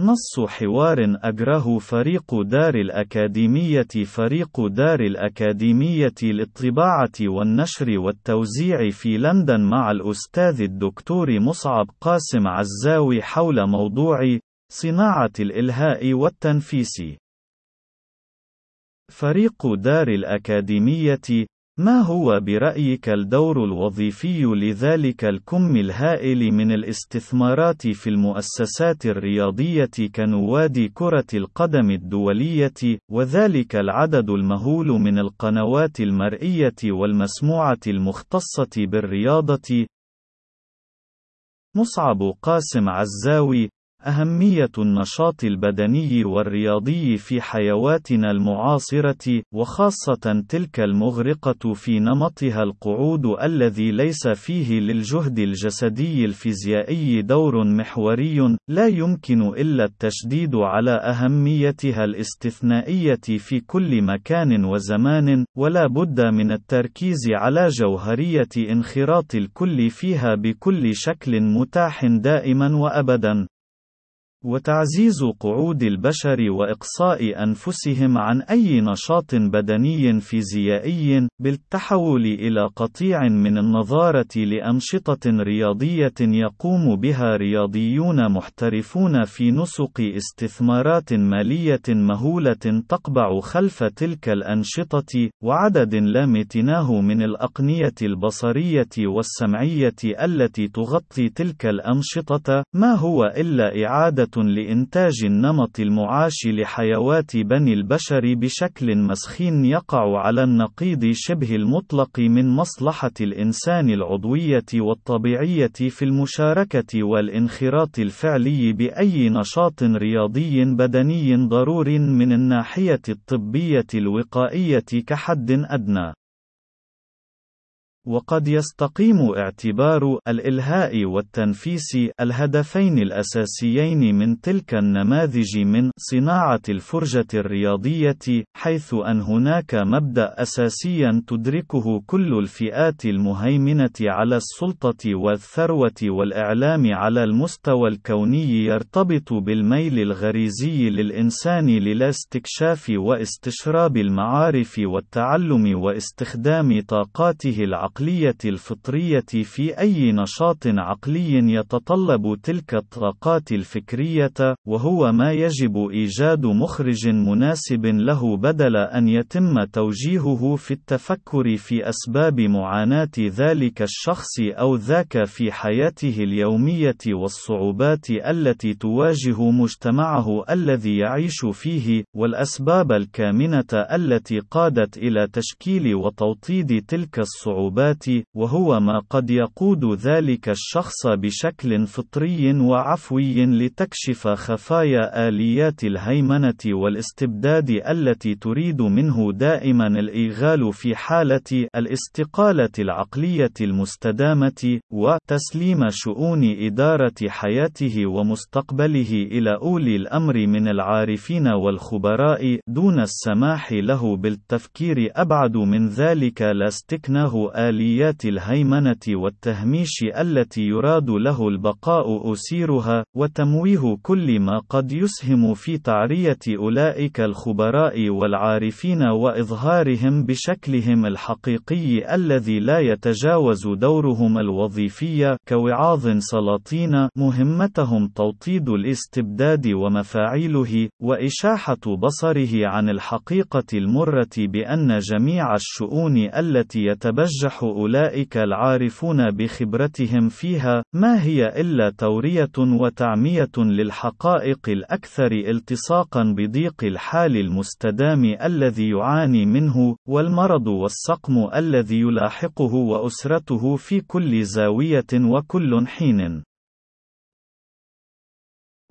نص حوار أجره فريق دار الأكاديمية فريق دار الأكاديمية للطباعة والنشر والتوزيع في لندن مع الأستاذ الدكتور مصعب قاسم عزاوي حول موضوع صناعة الإلهاء والتنفيس. فريق دار الأكاديمية ما هو برأيك الدور الوظيفي لذلك الكم الهائل من الاستثمارات في المؤسسات الرياضية كنوادي كرة القدم الدولية، وذلك العدد المهول من القنوات المرئية والمسموعة المختصة بالرياضة؟ مصعب قاسم عزاوي أهمية النشاط البدني والرياضي في حيواتنا المعاصرة، وخاصة تلك المغرقة في نمطها القعود الذي ليس فيه للجهد الجسدي الفيزيائي دور محوري، لا يمكن إلا التشديد على أهميتها الاستثنائية في كل مكان وزمان، ولا بد من التركيز على جوهرية انخراط الكل فيها بكل شكل متاح دائما وأبدا. وتعزيز قعود البشر وإقصاء أنفسهم عن أي نشاط بدني فيزيائي، بالتحول إلى قطيع من النظارة لأنشطة رياضية يقوم بها رياضيون محترفون في نسق استثمارات مالية مهولة تقبع خلف تلك الأنشطة، وعدد لا متناه من الأقنية البصرية والسمعية التي تغطي تلك الأنشطة، ما هو إلا إعادة لإنتاج النمط المعاش لحيوات بني البشر بشكل مسخين يقع على النقيض شبه المطلق من مصلحة الإنسان العضوية والطبيعية في المشاركة والانخراط الفعلي بأي نشاط رياضي بدني ضرور من الناحية الطبية الوقائية كحد أدنى. وقد يستقيم اعتبار الإلهاء والتنفيس الهدفين الأساسيين من تلك النماذج من صناعة الفرجة الرياضية، حيث أن هناك مبدأ أساسيا تدركه كل الفئات المهيمنة على السلطة والثروة والإعلام على المستوى الكوني يرتبط بالميل الغريزي للإنسان للاستكشاف واستشراب المعارف والتعلم واستخدام طاقاته العقلية. العقلية الفطرية في أي نشاط عقلي يتطلب تلك الطاقات الفكرية، وهو ما يجب إيجاد مخرج مناسب له بدل أن يتم توجيهه في التفكر في أسباب معاناة ذلك الشخص أو ذاك في حياته اليومية والصعوبات التي تواجه مجتمعه الذي يعيش فيه، والأسباب الكامنة التي قادت إلى تشكيل وتوطيد تلك الصعوبات العقوبات، وهو ما قد يقود ذلك الشخص بشكل فطري وعفوي لتكشف خفايا آليات الهيمنة والاستبداد التي تريد منه دائما الإيغال في حالة الاستقالة العقلية المستدامة، وتسليم شؤون إدارة حياته ومستقبله إلى أولي الأمر من العارفين والخبراء، دون السماح له بالتفكير أبعد من ذلك لاستكناه آليات الهيمنة والتهميش التي يراد له البقاء أسيرها، وتمويه كل ما قد يسهم في تعرية أولئك الخبراء والعارفين وإظهارهم بشكلهم الحقيقي الذي لا يتجاوز دورهم الوظيفي كوعاظ سلاطين مهمتهم توطيد الاستبداد ومفاعيله، وإشاحة بصره عن الحقيقة المرة بأن جميع الشؤون التي يتبجح أولئك العارفون بخبرتهم فيها، ما هي إلا تورية وتعمية للحقائق الأكثر التصاقًا بضيق الحال المستدام الذي يعاني منه، والمرض والسقم الذي يلاحقه وأسرته في كل زاوية وكل حين.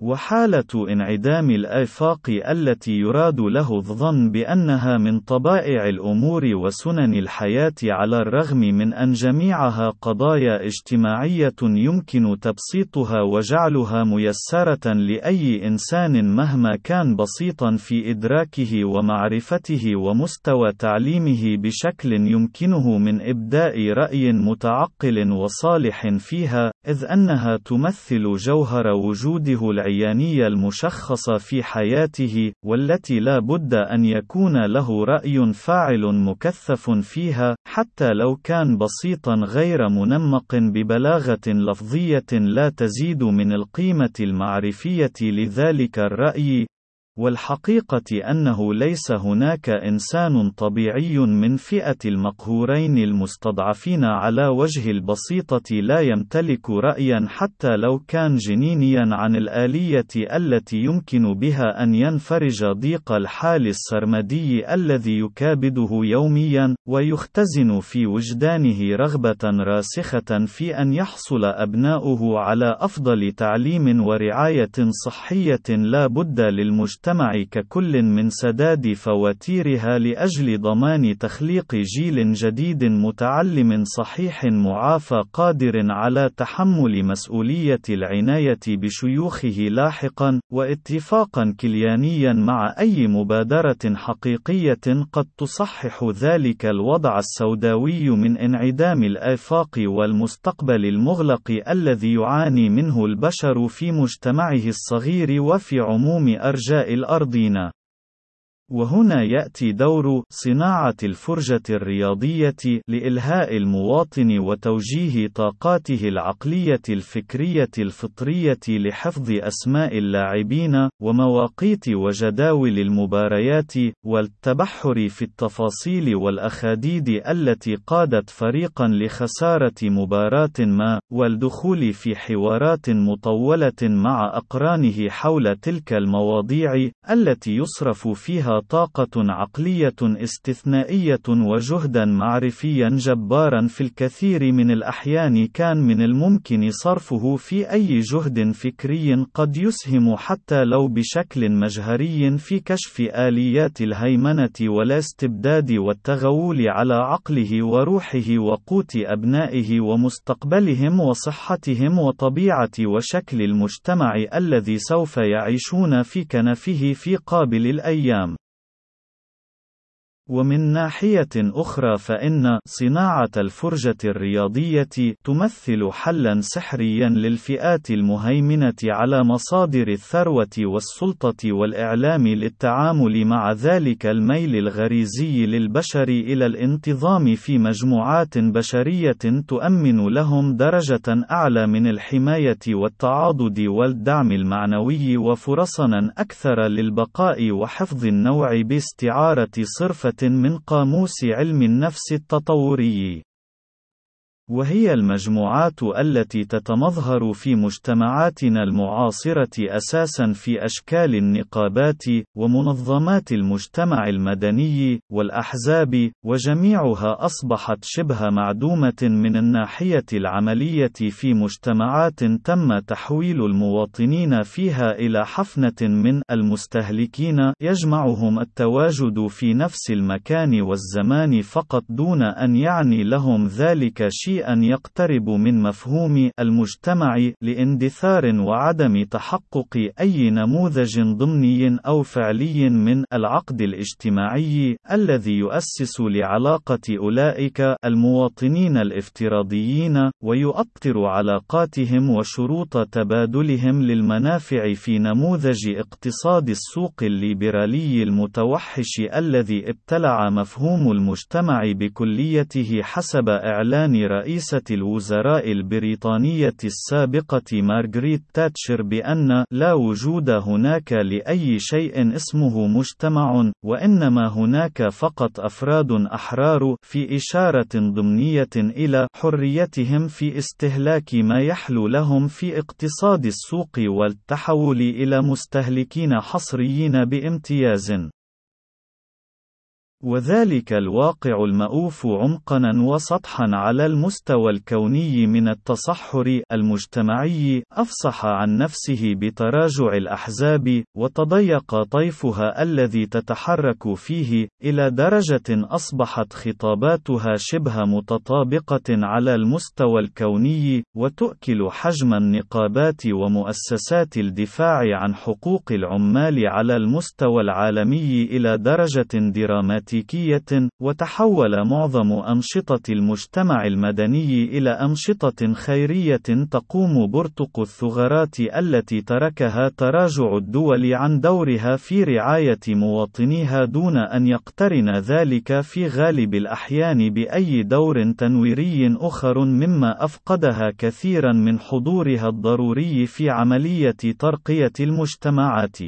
وحالة انعدام الآفاق التي يراد له الظن بأنها من طبائع الأمور وسنن الحياة على الرغم من أن جميعها قضايا اجتماعية يمكن تبسيطها وجعلها ميسرة لأي إنسان مهما كان بسيطا في إدراكه ومعرفته ومستوى تعليمه بشكل يمكنه من إبداء رأي متعقل وصالح فيها، إذ أنها تمثل جوهر وجوده العلمي العيانية المشخصة في حياته، والتي لا بد أن يكون له رأي فاعل مكثف فيها، حتى لو كان بسيطا غير منمق ببلاغة لفظية لا تزيد من القيمة المعرفية لذلك الرأي، والحقيقة أنه ليس هناك إنسان طبيعي من فئة المقهورين المستضعفين على وجه البسيطة لا يمتلك رأيا حتى لو كان جنينيا عن الآلية التي يمكن بها أن ينفرج ضيق الحال السرمدي الذي يكابده يوميا، ويختزن في وجدانه رغبة راسخة في أن يحصل أبناؤه على أفضل تعليم ورعاية صحية لا بد للمجتمع المجتمع ككل من سداد فواتيرها لأجل ضمان تخليق جيل جديد متعلم صحيح معافى قادر على تحمل مسؤولية العناية بشيوخه لاحقا، واتفاقا كليانيا مع أي مبادرة حقيقية قد تصحح ذلك الوضع السوداوي من انعدام الآفاق والمستقبل المغلق الذي يعاني منه البشر في مجتمعه الصغير وفي عموم أرجاء الأرضين. وهنا يأتي دور صناعة الفرجة الرياضية لإلهاء المواطن وتوجيه طاقاته العقلية الفكرية الفطرية لحفظ أسماء اللاعبين ومواقيت وجداول المباريات والتبحر في التفاصيل والأخاديد التي قادت فريقا لخسارة مباراة ما والدخول في حوارات مطولة مع أقرانه حول تلك المواضيع التي يصرف فيها طاقة عقلية استثنائية وجهدا معرفيا جبارا في الكثير من الأحيان كان من الممكن صرفه في أي جهد فكري قد يسهم حتى لو بشكل مجهري في كشف آليات الهيمنة والاستبداد والتغول على عقله وروحه وقوت أبنائه ومستقبلهم وصحتهم وطبيعة وشكل المجتمع الذي سوف يعيشون في كنفه في قابل الأيام. ومن ناحية أخرى فإن صناعة الفرجة الرياضية تمثل حلا سحريا للفئات المهيمنة على مصادر الثروة والسلطة والإعلام للتعامل مع ذلك الميل الغريزي للبشر إلى الانتظام في مجموعات بشرية تؤمن لهم درجة أعلى من الحماية والتعاضد والدعم المعنوي وفرصنا أكثر للبقاء وحفظ النوع باستعارة صرفة من قاموس علم النفس التطوري. وهي المجموعات التي تتمظهر في مجتمعاتنا المعاصرة أساسا في أشكال النقابات ومنظمات المجتمع المدني والأحزاب وجميعها أصبحت شبه معدومة من الناحية العملية في مجتمعات تم تحويل المواطنين فيها إلى حفنة من المستهلكين يجمعهم التواجد في نفس المكان والزمان فقط دون أن يعني لهم ذلك شيء أن يقترب من مفهوم المجتمع لاندثار وعدم تحقق أي نموذج ضمني أو فعلي من العقد الاجتماعي الذي يؤسس لعلاقة أولئك المواطنين الافتراضيين ويؤطر علاقاتهم وشروط تبادلهم للمنافع في نموذج اقتصاد السوق الليبرالي المتوحش الذي ابتلع مفهوم المجتمع بكليته حسب إعلان رئيس رئيسة الوزراء البريطانية السابقة مارغريت تاتشر بأن لا وجود هناك لأي شيء اسمه مجتمع، وإنما هناك فقط أفراد أحرار، في إشارة ضمنية إلى حريتهم في استهلاك ما يحلو لهم في اقتصاد السوق والتحول إلى مستهلكين حصريين بامتياز. وذلك الواقع المأوف عمقا وسطحا على المستوى الكوني من التصحر المجتمعي أفصح عن نفسه بتراجع الأحزاب وتضيق طيفها الذي تتحرك فيه إلى درجة أصبحت خطاباتها شبه متطابقة على المستوى الكوني وتؤكل حجم النقابات ومؤسسات الدفاع عن حقوق العمال على المستوى العالمي إلى درجة دراماتية. بوليتيكية، وتحول معظم أنشطة المجتمع المدني إلى أنشطة خيرية تقوم برتق الثغرات التي تركها تراجع الدول عن دورها في رعاية مواطنيها دون أن يقترن ذلك في غالب الأحيان بأي دور تنويري أخر مما أفقدها كثيرا من حضورها الضروري في عملية ترقية المجتمعات.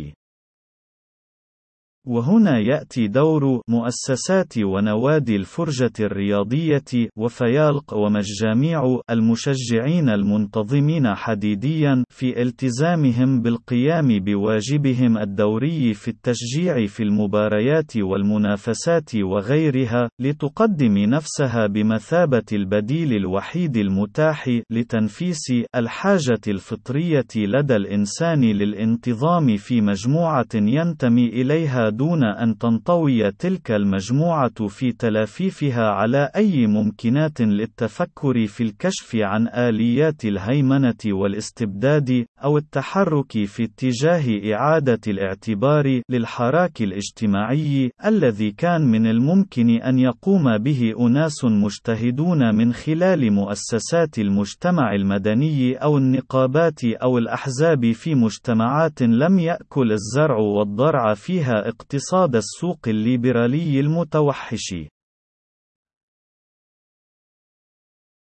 وهنا يأتي دور مؤسسات ونوادي الفرجة الرياضية وفيالق ومجاميع المشجعين المنتظمين حديديا في التزامهم بالقيام بواجبهم الدوري في التشجيع في المباريات والمنافسات وغيرها لتقدم نفسها بمثابة البديل الوحيد المتاح لتنفيس الحاجة الفطرية لدى الإنسان للانتظام في مجموعة ينتمي إليها دون أن تنطوي تلك المجموعة في تلافيفها على أي ممكنات للتفكر في الكشف عن آليات الهيمنة والاستبداد، أو التحرك في اتجاه إعادة الاعتبار للحراك الاجتماعي الذي كان من الممكن أن يقوم به أناس مجتهدون من خلال مؤسسات المجتمع المدني أو النقابات أو الأحزاب في مجتمعات لم يأكل الزرع والضرع فيها اقتصاد السوق الليبرالي المتوحش.